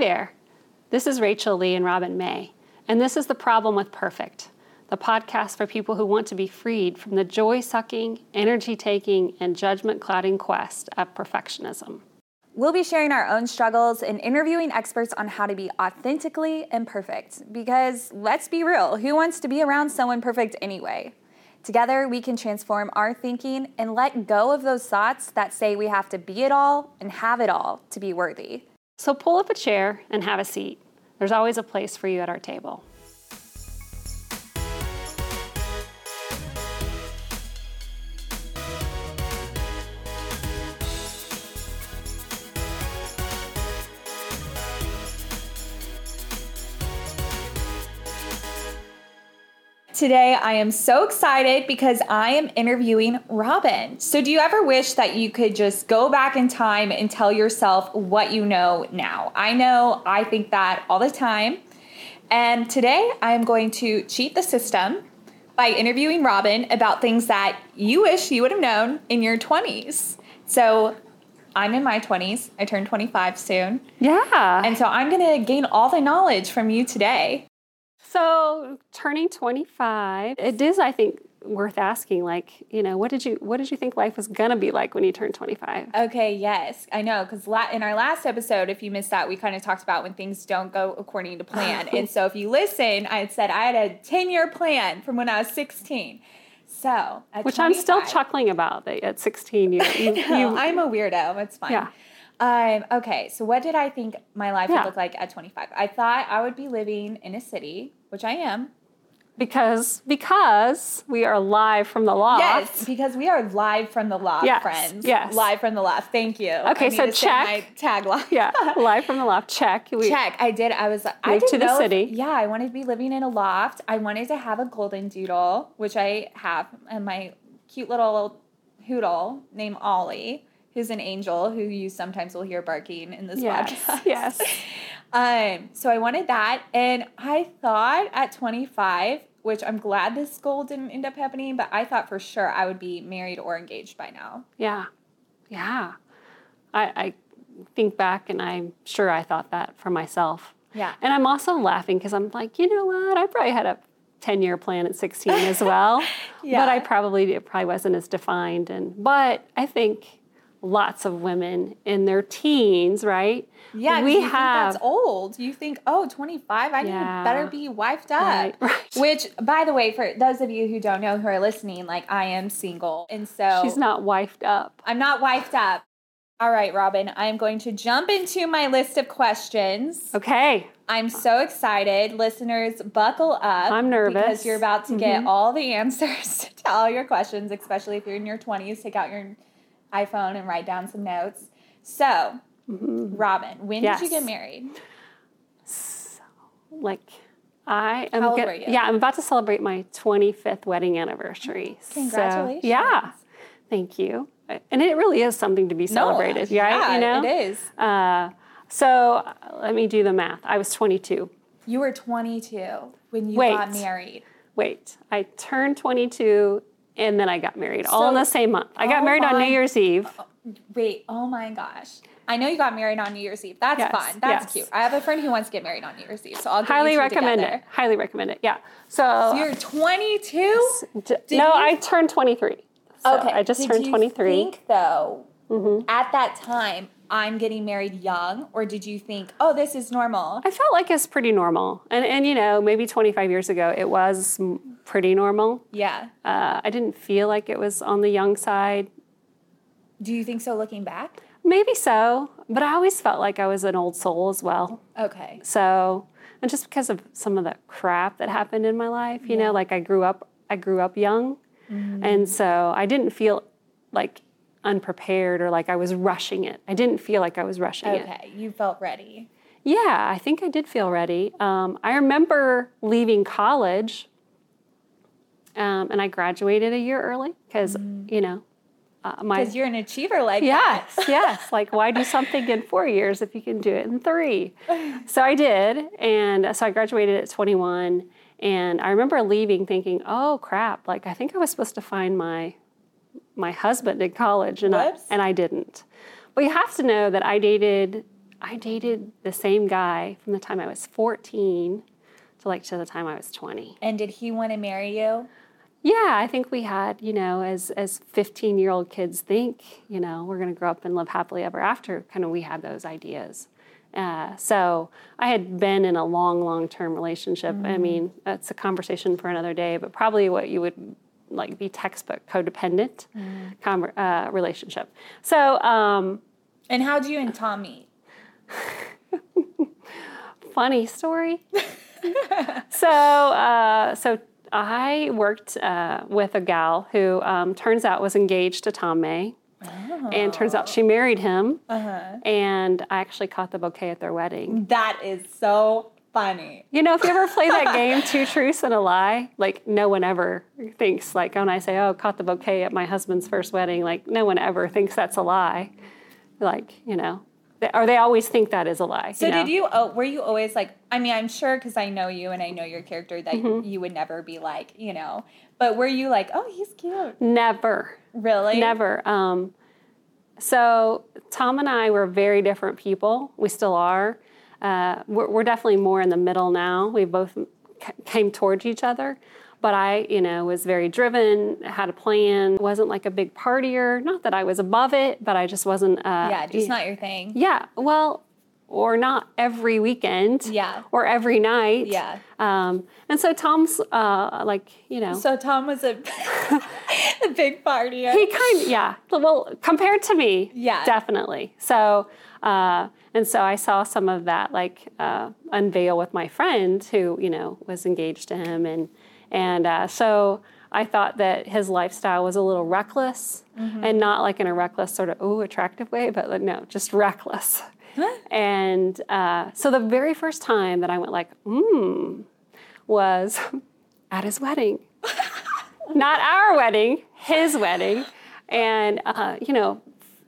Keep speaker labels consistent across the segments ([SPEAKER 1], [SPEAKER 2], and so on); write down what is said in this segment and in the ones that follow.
[SPEAKER 1] there. This is Rachel Leigh and Robin May, and this is The Problem with Perfect, the podcast for people who want to be freed from the joy sucking, energy taking, and judgment clouding quest of perfectionism.
[SPEAKER 2] We'll be sharing our own struggles and interviewing experts on how to be authentically imperfect. Because let's be real, who wants to be around someone perfect anyway? Together, we can transform our thinking and let go of those thoughts that say we have to be it all and have it all to be worthy.
[SPEAKER 1] So pull up a chair and have a seat. There's always a place for you at our table.
[SPEAKER 2] Today, I am so excited because I am interviewing Robin. So, do you ever wish that you could just go back in time and tell yourself what you know now? I know I think that all the time. And today, I am going to cheat the system by interviewing Robin about things that you wish you would have known in your 20s. So, I'm in my 20s. I turn 25 soon.
[SPEAKER 1] Yeah.
[SPEAKER 2] And so, I'm going to gain all the knowledge from you today.
[SPEAKER 1] So turning 25, it is, I think, worth asking. Like, you know, what did you what did you think life was gonna be like when you turned 25?
[SPEAKER 2] Okay, yes, I know, because la- in our last episode, if you missed that, we kind of talked about when things don't go according to plan. and so, if you listen, I had said I had a 10 year plan from when I was 16. So,
[SPEAKER 1] which I'm still chuckling about that at 16. You, you, you
[SPEAKER 2] I'm a weirdo. It's fine.
[SPEAKER 1] Yeah.
[SPEAKER 2] Um, okay, so what did I think my life
[SPEAKER 1] Yeah.
[SPEAKER 2] would look like at 25? I thought I would be living in a city, which I am.
[SPEAKER 1] because because we are live from the loft.
[SPEAKER 2] Yes, because we are live from the loft,
[SPEAKER 1] Yes,
[SPEAKER 2] friends.
[SPEAKER 1] yes.
[SPEAKER 2] live from the loft. Thank you.
[SPEAKER 1] Okay, so check.
[SPEAKER 2] my tagline.
[SPEAKER 1] Yeah, live from the loft. Check. We,
[SPEAKER 2] Check. I did. I was. I didn't
[SPEAKER 1] to the
[SPEAKER 2] know if- yeah, I wanted to be living in a loft. I wanted to have a golden doodle, which I have, and my cute little hoodle named Ollie, who's an angel who you sometimes will hear barking in this
[SPEAKER 1] Yes.
[SPEAKER 2] podcast.
[SPEAKER 1] Yes.
[SPEAKER 2] Um. So I wanted that, and I thought at 25, which I'm glad this goal didn't end up happening, but I thought for sure I would be married or engaged by now.
[SPEAKER 1] Yeah. Yeah. I, I think back and I'm sure I thought that for myself.
[SPEAKER 2] Yeah.
[SPEAKER 1] And I'm also laughing because I'm like, you know what? I probably had a 10 year plan at 16 as well.
[SPEAKER 2] Yeah.
[SPEAKER 1] But I probably, it probably wasn't as defined. And, but I think lots of women in their teens, right?
[SPEAKER 2] Yeah,
[SPEAKER 1] we
[SPEAKER 2] you think
[SPEAKER 1] have.
[SPEAKER 2] that's old. You think, oh, 25, I need
[SPEAKER 1] Yeah.
[SPEAKER 2] better be wifed up.
[SPEAKER 1] Right, right.
[SPEAKER 2] Which, by the way, for those of you who don't know who are listening, like I am single. And so
[SPEAKER 1] She's not wifed up.
[SPEAKER 2] I'm not wifed up. All right, Robin, I am going to jump into my list of questions.
[SPEAKER 1] Okay.
[SPEAKER 2] I'm so excited. Listeners, buckle up.
[SPEAKER 1] I'm nervous. Mm-hmm.
[SPEAKER 2] Because you're about to get all the answers to all your questions, especially if you're in your 20s. Take out your iPhone and write down some notes. So, Robin, when did you
[SPEAKER 1] Mm-hmm.
[SPEAKER 2] Get married?
[SPEAKER 1] So, Like, I am.
[SPEAKER 2] How old
[SPEAKER 1] get-
[SPEAKER 2] were you?
[SPEAKER 1] Yeah, I'm about to celebrate my 25th wedding anniversary. So,
[SPEAKER 2] Congratulations.
[SPEAKER 1] yeah, thank you. And it really is something to be celebrated,
[SPEAKER 2] No,
[SPEAKER 1] right?
[SPEAKER 2] Yeah,
[SPEAKER 1] you know,
[SPEAKER 2] it is.
[SPEAKER 1] Uh, so let me do the math. I was 22.
[SPEAKER 2] You were 22 when you
[SPEAKER 1] Wait.
[SPEAKER 2] got married.
[SPEAKER 1] Wait, I turned 22 and then I got married all in the same month. I got
[SPEAKER 2] Oh
[SPEAKER 1] married on New Year's Eve.
[SPEAKER 2] Wait, oh my gosh. I know you got married on New Year's Eve. That's
[SPEAKER 1] Yes,
[SPEAKER 2] fun. That's
[SPEAKER 1] yes.
[SPEAKER 2] cute. I have a friend who wants to get married on New Year's Eve, so I'll get
[SPEAKER 1] Highly recommend
[SPEAKER 2] together.
[SPEAKER 1] it. Highly recommend it. Yeah. So,
[SPEAKER 2] So you're 22?
[SPEAKER 1] d- no,
[SPEAKER 2] you-
[SPEAKER 1] I turned 23. So
[SPEAKER 2] okay.
[SPEAKER 1] I just
[SPEAKER 2] Did
[SPEAKER 1] turned
[SPEAKER 2] you
[SPEAKER 1] 23.
[SPEAKER 2] think though,
[SPEAKER 1] Mm-hmm.
[SPEAKER 2] at that time, I'm getting married young, or did you think, oh, this is normal?
[SPEAKER 1] I felt like it's pretty normal. And, and you know, maybe 25 years ago, it was pretty normal.
[SPEAKER 2] Yeah.
[SPEAKER 1] Uh, I didn't feel like it was on the young side.
[SPEAKER 2] Do you think so looking back?
[SPEAKER 1] Maybe so, but I always felt like I was an old soul as well.
[SPEAKER 2] Okay.
[SPEAKER 1] So, and just because of some of the crap that happened in my life, you know, like I grew up, I grew up young, and so I didn't feel like unprepared or like I was rushing it. I didn't feel like I was rushing it.
[SPEAKER 2] Okay. You felt ready.
[SPEAKER 1] Yeah, I think I did feel ready. Um, I remember leaving college, um, and I graduated a year early because you know uh, my
[SPEAKER 2] Because you're an achiever like
[SPEAKER 1] yes,
[SPEAKER 2] that.
[SPEAKER 1] yes. Like, why do something in four years if you can do it in three? So I did. And so I graduated at 21. And I remember leaving thinking, oh, crap. Like, I think I was supposed to find my my husband in college, and I, and I didn't. But you have to know that I dated I dated the same guy from the time I was 14 to like to the time I was 20.
[SPEAKER 2] And did he want to marry you?
[SPEAKER 1] Yeah, I think we had, you know, as as 15 year old kids think, you know, we're going to grow up and live happily ever after. Kind of, we had those ideas. Uh, so I had been in a long, long term relationship. I mean, that's a conversation for another day, but probably what you would like the textbook codependent conver- uh, relationship. So, um,
[SPEAKER 2] And how do you and Tom meet?
[SPEAKER 1] funny story. so, uh, so I worked uh, with a gal who um, turns out was engaged to Tom May, and turns out she married him. And I actually caught the bouquet at their wedding.
[SPEAKER 2] That is so funny.
[SPEAKER 1] You know, if you ever play that game, Two Truths and a Lie, like no one ever thinks, like when I say, oh, caught the bouquet at my husband's first wedding, like no one ever thinks that's a lie. Like, you know, they, or they always think that is a lie.
[SPEAKER 2] So
[SPEAKER 1] you know?
[SPEAKER 2] did you? Oh, were you always like? I mean, I'm sure because I know you and I know your character that
[SPEAKER 1] Mm-hmm.
[SPEAKER 2] you would never be like, you know. But were you like, oh, he's cute?
[SPEAKER 1] Never.
[SPEAKER 2] Really?
[SPEAKER 1] Never. Um, so Tom and I were very different people. We still are. Uh, we're, we're definitely more in the middle now. We both c- came towards each other. But I, you know, was very driven, had a plan, wasn't like a big partier. Not that I was above it, but I just wasn't. Uh,
[SPEAKER 2] Yeah, just not your thing.
[SPEAKER 1] yeah, well, or not every weekend.
[SPEAKER 2] Yeah.
[SPEAKER 1] Or every night.
[SPEAKER 2] Yeah.
[SPEAKER 1] Um, and so Tom's uh, like, you know.
[SPEAKER 2] So Tom was a a big partier.
[SPEAKER 1] He kind of, yeah. Well, compared to me,
[SPEAKER 2] Yeah.
[SPEAKER 1] definitely. So, uh, and so I saw some of that like uh, unveil with my friend who, you know, was engaged to him, and and uh, so I thought that his lifestyle was a little reckless, and not like in a reckless sort of oh attractive way, but like, no, just reckless. And uh, so the very first time that I went like, hmm, was at his wedding not our wedding, his wedding. And, uh, you know,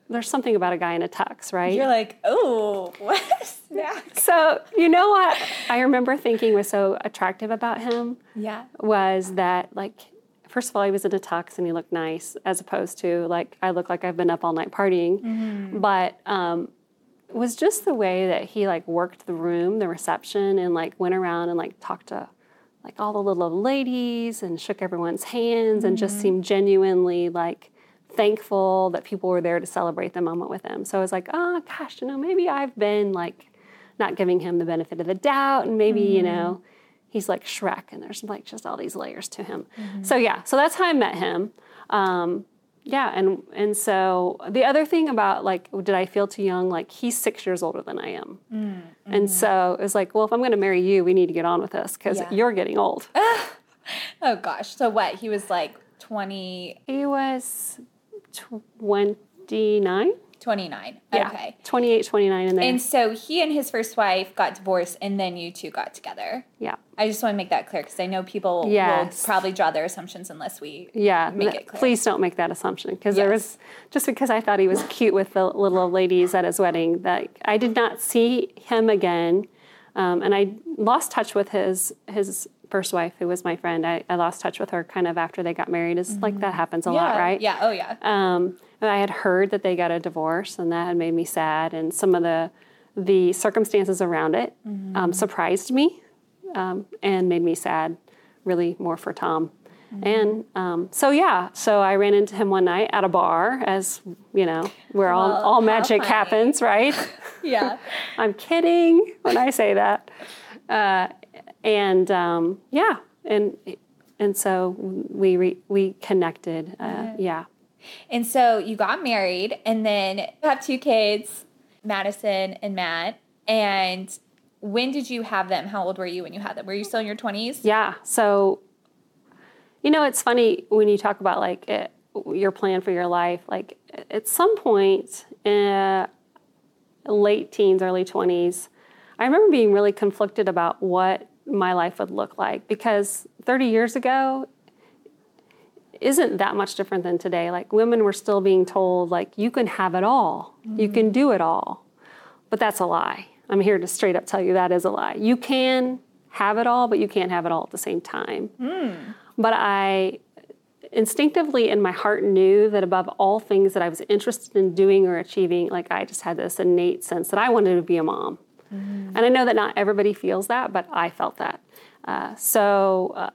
[SPEAKER 1] there's something about a guy in a tux, right?
[SPEAKER 2] You're like, oh, what
[SPEAKER 1] so, you know what I remember thinking was so attractive about him
[SPEAKER 2] Yeah.
[SPEAKER 1] was that, like, first of all, he was in a tux and he looked nice, as opposed to, like, I look like I've been up all night partying. But, um, was just the way that he like worked the room, the reception, and like went around and like talked to like all the little ladies and shook everyone's hands and just mm-hmm. seemed genuinely like thankful that people were there to celebrate the moment with him. So I was like, oh gosh, you know, maybe I've been like not giving him the benefit of the doubt, and maybe you mm-hmm. know he's like Shrek, and there's like just all these layers to him. Mm-hmm. So yeah, so that's how I met him. Um, yeah, and and so the other thing about like, did I feel too young? Like he's six years older than I am, mm, and mm. so it was like, well, if I'm going to marry you, we need to get on with this because
[SPEAKER 2] Yeah.
[SPEAKER 1] you're getting old.
[SPEAKER 2] Oh gosh. So what? He was like 20,
[SPEAKER 1] he was 29.
[SPEAKER 2] 29.
[SPEAKER 1] Yeah,
[SPEAKER 2] Okay.
[SPEAKER 1] 28, 29 in there.
[SPEAKER 2] And so he and his first wife got divorced, and then you two got together.
[SPEAKER 1] yeah,
[SPEAKER 2] I just want to make that clear because I know people
[SPEAKER 1] Yes.
[SPEAKER 2] will probably draw their assumptions unless we
[SPEAKER 1] yeah.
[SPEAKER 2] make it clear.
[SPEAKER 1] Please don't make that assumption because there was just because I thought he was cute with the little ladies at his wedding that I did not see him again, um, and I lost touch with his his first wife, who was my friend. I, I lost touch with her kind of after they got married. Is like that happens a
[SPEAKER 2] Mm-hmm. yeah,
[SPEAKER 1] lot, right?
[SPEAKER 2] Yeah. Oh yeah.
[SPEAKER 1] Um, and I had heard that they got a divorce, and that had made me sad. And some of the the circumstances around it um, surprised me um, and made me sad, really more for Tom. And um, so yeah, so I ran into him one night at a bar, as you know, where all
[SPEAKER 2] Well,
[SPEAKER 1] all magic happens, right?
[SPEAKER 2] Yeah.
[SPEAKER 1] I'm kidding when I say that. Uh, and um, yeah, and and so we re, we connected. Uh, yeah.
[SPEAKER 2] And so you got married, and then you have two kids, Madison and Matt. And when did you have them? How old were you when you had them? Were you still in your 20s?
[SPEAKER 1] Yeah. So, you know, it's funny when you talk about like it, your plan for your life. Like at some point, uh, late teens, early twenties, I remember being really conflicted about what my life would look like because 30 years ago isn't that much different than today. Like women were still being told like you can have it all, you can do it all, but that's a lie. I'm here to straight up tell you that is a lie. You can have it all, but you can't have it all at the same time. But I, instinctively in my heart knew that above all things that I was interested in doing or achieving, like I just had this innate sense that I wanted to be a mom. Mm-hmm. And I know that not everybody feels that, but I felt that. Uh, so uh,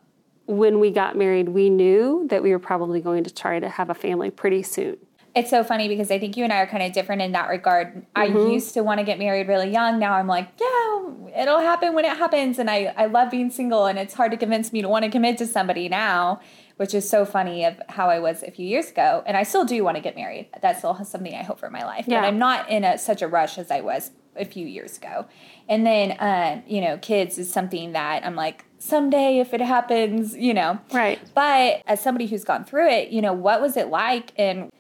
[SPEAKER 1] when we got married, we knew that we were probably going to try to have a family pretty soon.
[SPEAKER 2] It's so funny because I think you and I are kind of different in that regard. Mm-hmm. I used to want to get married really young. Now I'm like, yeah, it'll happen when it happens. And I, I love being single, and it's hard to convince me to want to commit to somebody now, which is so funny of how I was a few years ago. And I still do want to get married. That's still something I hope for my life. Yeah. But I'm not in a, such a rush as I was a few years ago. And then, uh, you know, kids is something that I'm like, someday if it happens, you know.
[SPEAKER 1] Right.
[SPEAKER 2] But as somebody who's gone through it, you know, what was it like and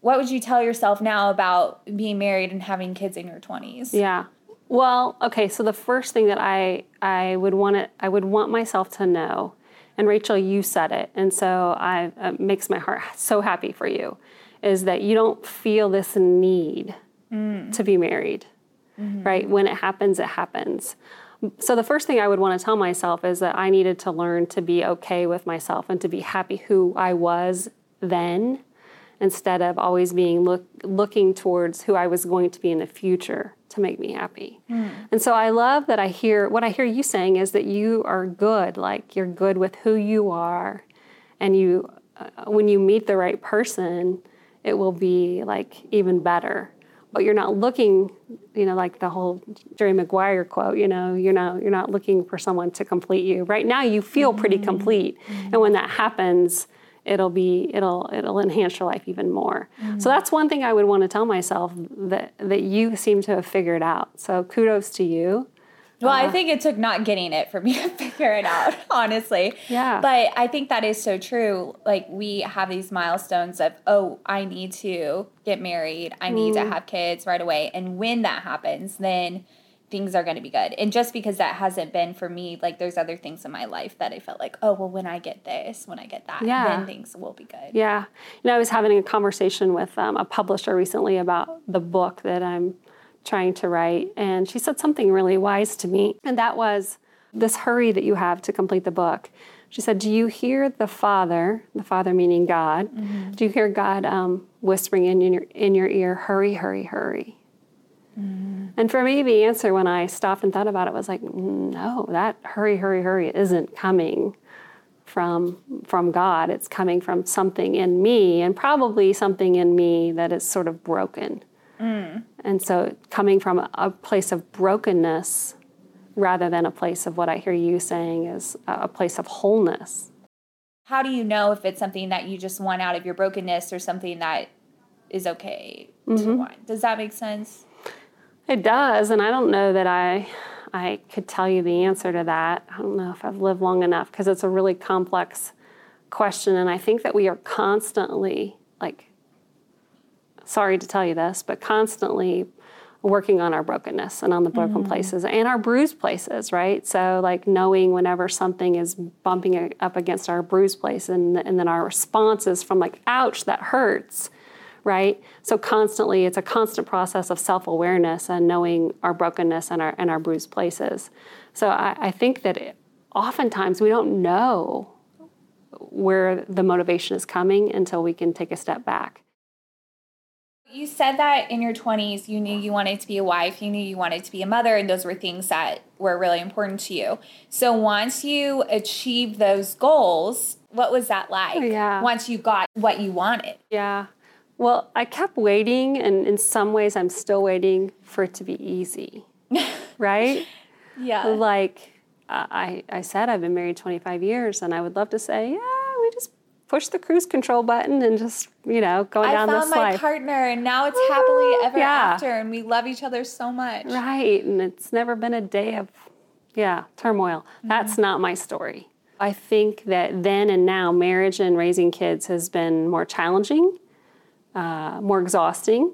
[SPEAKER 2] what would you tell yourself now about being married and having kids in your 20s?
[SPEAKER 1] Yeah. Well, okay, so the first thing that I I would want it I would want myself to know and Rachel you said it and so I it makes my heart so happy for you is that you don't feel this need mm. to be married. Mm-hmm. Right? When it happens, it happens. So the first thing I would want to tell myself is that I needed to learn to be okay with myself and to be happy who I was then instead of always being look, looking towards who I was going to be in the future to make me happy. Mm. And so I love that I hear what I hear you saying is that you are good, like you're good with who you are, and you uh, when you meet the right person, it will be like even better. But you're not looking, you know, like the whole Jerry Maguire quote. You know, you're not you're not looking for someone to complete you. Right now, you feel pretty mm-hmm. complete, mm-hmm. and when that happens, it'll be it'll it'll enhance your life even more. Mm-hmm. So that's one thing I would want to tell myself that that you seem to have figured out. So kudos to you.
[SPEAKER 2] Well, uh, I think it took not getting it for me to figure it out, honestly.
[SPEAKER 1] Yeah.
[SPEAKER 2] But I think that is so true. Like we have these milestones of, oh, I need to get married, I need mm. to have kids right away. And when that happens, then things are going to be good. And just because that hasn't been for me, like there's other things in my life that I felt like, oh, well, when I get this, when I get that, yeah. then things will be good.
[SPEAKER 1] Yeah. You know, I was having a conversation with um, a publisher recently about the book that I'm trying to write. And she said something really wise to me. And that was this hurry that you have to complete the book. She said, Do you hear the Father, the Father meaning God, mm-hmm. do you hear God um, whispering in your, in your ear, hurry, hurry, hurry? Mm-hmm. And for me, the answer when I stopped and thought about it was like, no, that hurry, hurry, hurry isn't coming from from God. It's coming from something in me, and probably something in me that is sort of broken. Mm. And so, coming from a, place of brokenness rather than a place of what I hear you saying is a place of wholeness.
[SPEAKER 2] How do you know if it's something that you just want out of your brokenness or something that is okay mm-hmm. to want? Does that make sense?
[SPEAKER 1] It does, and I don't know that I I could tell you the answer to that. I don't know if I've lived long enough because it's a really complex question and I think that we are constantly like sorry to tell you this, but constantly working on our brokenness and on the broken mm-hmm. places and our bruised places, right? So, like knowing whenever something is bumping up against our bruised place, and, and then our response is from like, ouch, that hurts, right? So constantly, it's a constant process of self-awareness and knowing our brokenness and our and our bruised places. So I, I think that it, oftentimes we don't know where the motivation is coming until we can take a step back.
[SPEAKER 2] You said that in your 20s you knew you wanted to be a wife, you knew you wanted to be a mother, and those were things that were really important to you. So once you achieved those goals, what was that like?
[SPEAKER 1] Oh, yeah.
[SPEAKER 2] Once you got what you wanted?
[SPEAKER 1] Yeah. Well, I kept waiting, and in some ways, I'm still waiting for it to be easy, right?
[SPEAKER 2] Yeah.
[SPEAKER 1] Like I, I said, I've been married 25 years, and I would love to say, yeah, push the cruise control button and just, you know, going down this life.
[SPEAKER 2] I found my partner, and now it's happily ever yeah. after, and we love each other so much.
[SPEAKER 1] Right, and it's never been a day of, yeah, turmoil. Mm-hmm. That's not my story. I think that then and now, marriage and raising kids has been more challenging uh, more exhausting,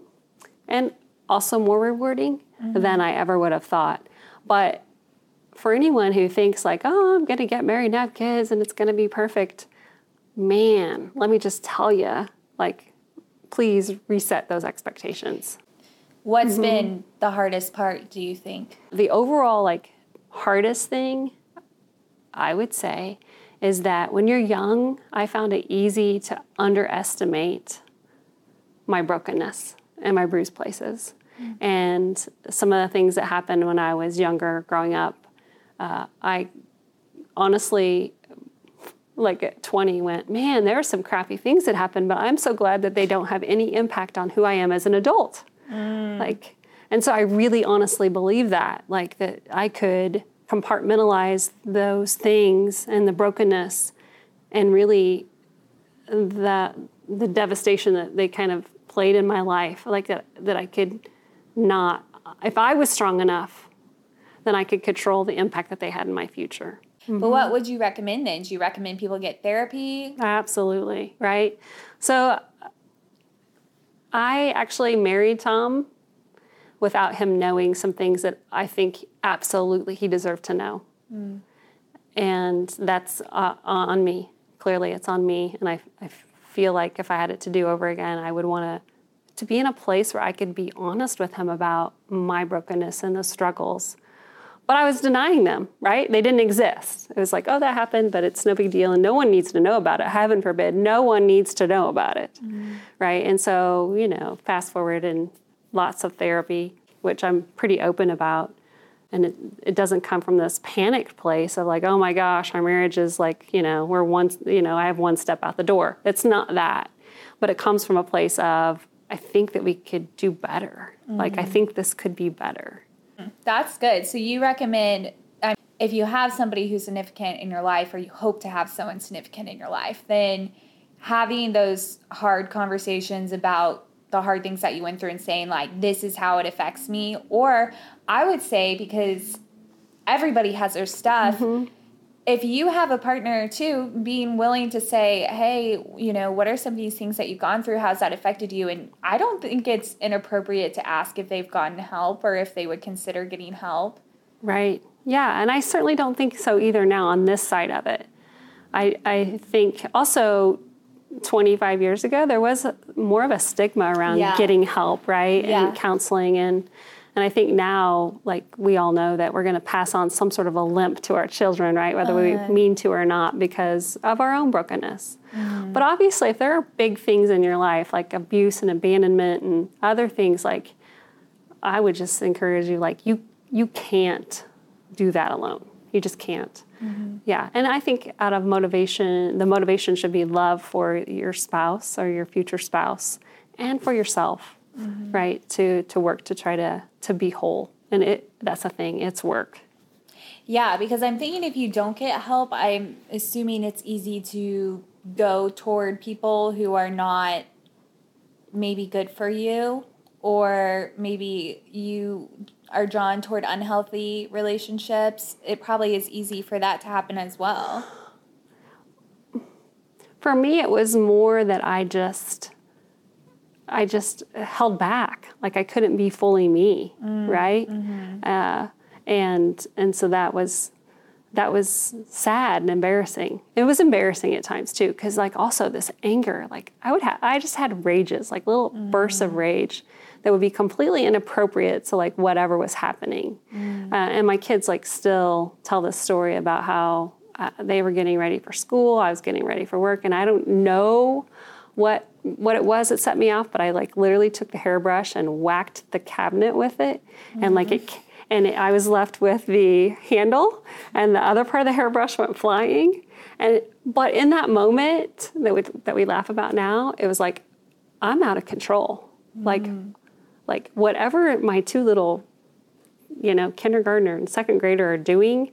[SPEAKER 1] and also more rewarding mm-hmm. than I ever would have thought. But for anyone who thinks like, oh, I'm going to get married and have kids and it's going to be perfect, man, let me just tell you, like, please reset those expectations.
[SPEAKER 2] What's mm-hmm. been the hardest part, do you think?
[SPEAKER 1] The overall, like, hardest thing, I would say, is that when you're young, I found it easy to underestimate my brokenness and my bruised places. Mm-hmm. And some of the things that happened when I was younger, growing up, uh, I honestly, like at 20, went, man, there are some crappy things that happened, but I'm so glad that they don't have any impact on who I am as an adult. Mm. Like, and so I really honestly believe that, like that I could compartmentalize those things and the brokenness and really that the devastation that they kind of played in my life, like that that I could not if I was strong enough, then I could control the impact that they had in my future.
[SPEAKER 2] Mm-hmm. But what would you recommend then? Do you recommend people get therapy?
[SPEAKER 1] Absolutely, right? So I actually married Tom without him knowing some things that I think absolutely he deserved to know. Mm. And that's uh, on me. Clearly, it's on me. And I, I feel like if I had it to do over again, I would want to to be in a place where I could be honest with him about my brokenness and the struggles. But I was denying them, right? They didn't exist. It was like, oh, that happened, but it's no big deal, and no one needs to know about it. Heaven forbid, no one needs to know about it, mm. right? And so, you know, fast forward and lots of therapy, which I'm pretty open about. And it, it doesn't come from this panicked place of like, oh my gosh, our marriage is like, you know, we're one, you know, I have one step out the door. It's not that. But it comes from a place of, I think that we could do better. Mm-hmm. Like, I mm-hmm. think this could be better.
[SPEAKER 2] That's good. So, you recommend um, if you have somebody who's significant in your life, or you hope to have someone significant in your life, then having those hard conversations about the hard things that you went through and saying like this is how it affects me or i would say because everybody has their stuff mm-hmm. If you have a partner too being willing to say hey you know what are some of these things that you've gone through how's that affected you and i don't think it's inappropriate to ask if they've gotten help or if they would consider getting help
[SPEAKER 1] right yeah and i certainly don't think so either now on this side of it i i think also 25 years ago, there was more of a stigma around yeah. getting help, right? Yeah. And counseling. And, and I think now, like we all know that we're going to pass on some sort of a limp to our children, right? Whether uh, we mean to or not, because of our own brokenness. Mm. But obviously, if there are big things in your life, like abuse and abandonment and other things, like I would just encourage you, like you, you can't do that alone. You just can't. Mm-hmm. Yeah, and I think out of motivation, the motivation should be love for your spouse or your future spouse, and for yourself, mm-hmm. right? To to work to try to to be whole, and it that's a thing. It's work.
[SPEAKER 2] Yeah, because I'm thinking if you don't get help, I'm assuming it's easy to go toward people who are not maybe good for you, or maybe you are drawn toward unhealthy relationships, it probably is easy for that to happen as well.
[SPEAKER 1] For me, it was more that I just, I just held back. Like I couldn't be fully me, mm, right? Mm-hmm. Uh, and and so that was that was sad and embarrassing. It was embarrassing at times too, because like also this anger, like I would have, I just had rages, like little mm. bursts of rage that would be completely inappropriate to like whatever was happening. Mm. Uh, and my kids like still tell this story about how uh, they were getting ready for school, I was getting ready for work, and I don't know what what it was that set me off, but I like literally took the hairbrush and whacked the cabinet with it, mm-hmm. and like it and it, I was left with the handle, and the other part of the hairbrush went flying. And but in that moment that we that we laugh about now, it was like I'm out of control. Mm. Like like whatever my two little, you know, kindergartner and second grader are doing,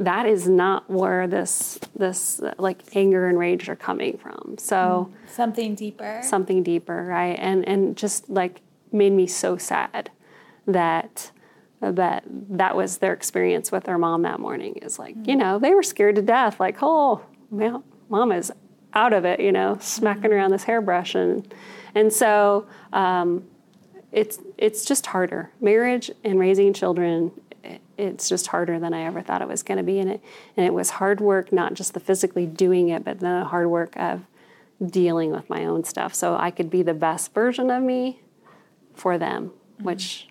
[SPEAKER 1] that is not where this this like anger and rage are coming from. So
[SPEAKER 2] mm. something deeper.
[SPEAKER 1] Something deeper, right? And and just like made me so sad that that that was their experience with their mom that morning is like mm-hmm. you know they were scared to death like oh well, mom is out of it you know smacking mm-hmm. around this hairbrush and and so um, it's it's just harder marriage and raising children it's just harder than i ever thought it was going to be and it and it was hard work not just the physically doing it but the hard work of dealing with my own stuff so i could be the best version of me for them mm-hmm. which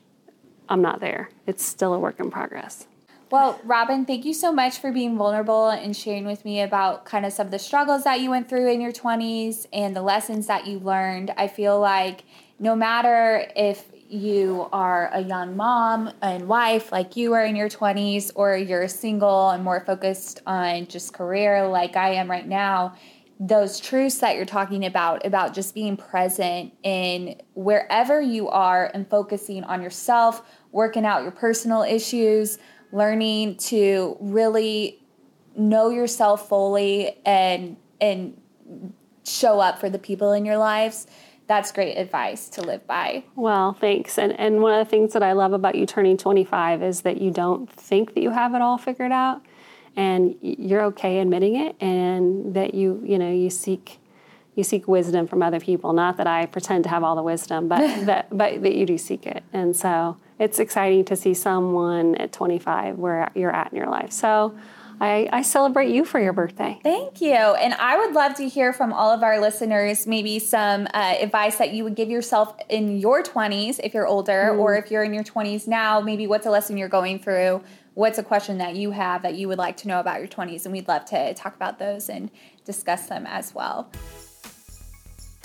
[SPEAKER 1] I'm not there. It's still a work in progress.
[SPEAKER 2] Well, Robin, thank you so much for being vulnerable and sharing with me about kind of some of the struggles that you went through in your 20s and the lessons that you learned. I feel like no matter if you are a young mom and wife like you are in your 20s, or you're single and more focused on just career like I am right now, those truths that you're talking about, about just being present in wherever you are and focusing on yourself, working out your personal issues, learning to really know yourself fully and and show up for the people in your lives that's great advice to live by.
[SPEAKER 1] Well, thanks. And and one of the things that I love about you turning 25 is that you don't think that you have it all figured out and you're okay admitting it and that you, you know, you seek you seek wisdom from other people. Not that I pretend to have all the wisdom, but that but that you do seek it. And so it's exciting to see someone at 25 where you're at in your life. So I, I, celebrate you for your birthday.
[SPEAKER 2] Thank you. And I would love to hear from all of our listeners maybe some uh, advice that you would give yourself in your 20s if you're older, mm. or if you're in your 20s now, maybe what's a lesson you're going through? What's a question that you have that you would like to know about your 20s? And we'd love to talk about those and discuss them as well.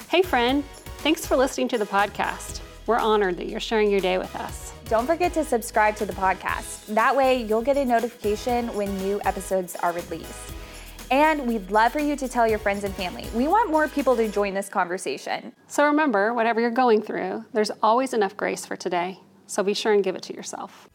[SPEAKER 1] Hey, friend. Thanks for listening to the podcast. We're honored that you're sharing your day with us.
[SPEAKER 2] Don't forget to subscribe to the podcast. That way, you'll get a notification when new episodes are released. And we'd love for you to tell your friends and family. We want more people to join this conversation.
[SPEAKER 1] So remember, whatever you're going through, there's always enough grace for today. So be sure and give it to yourself.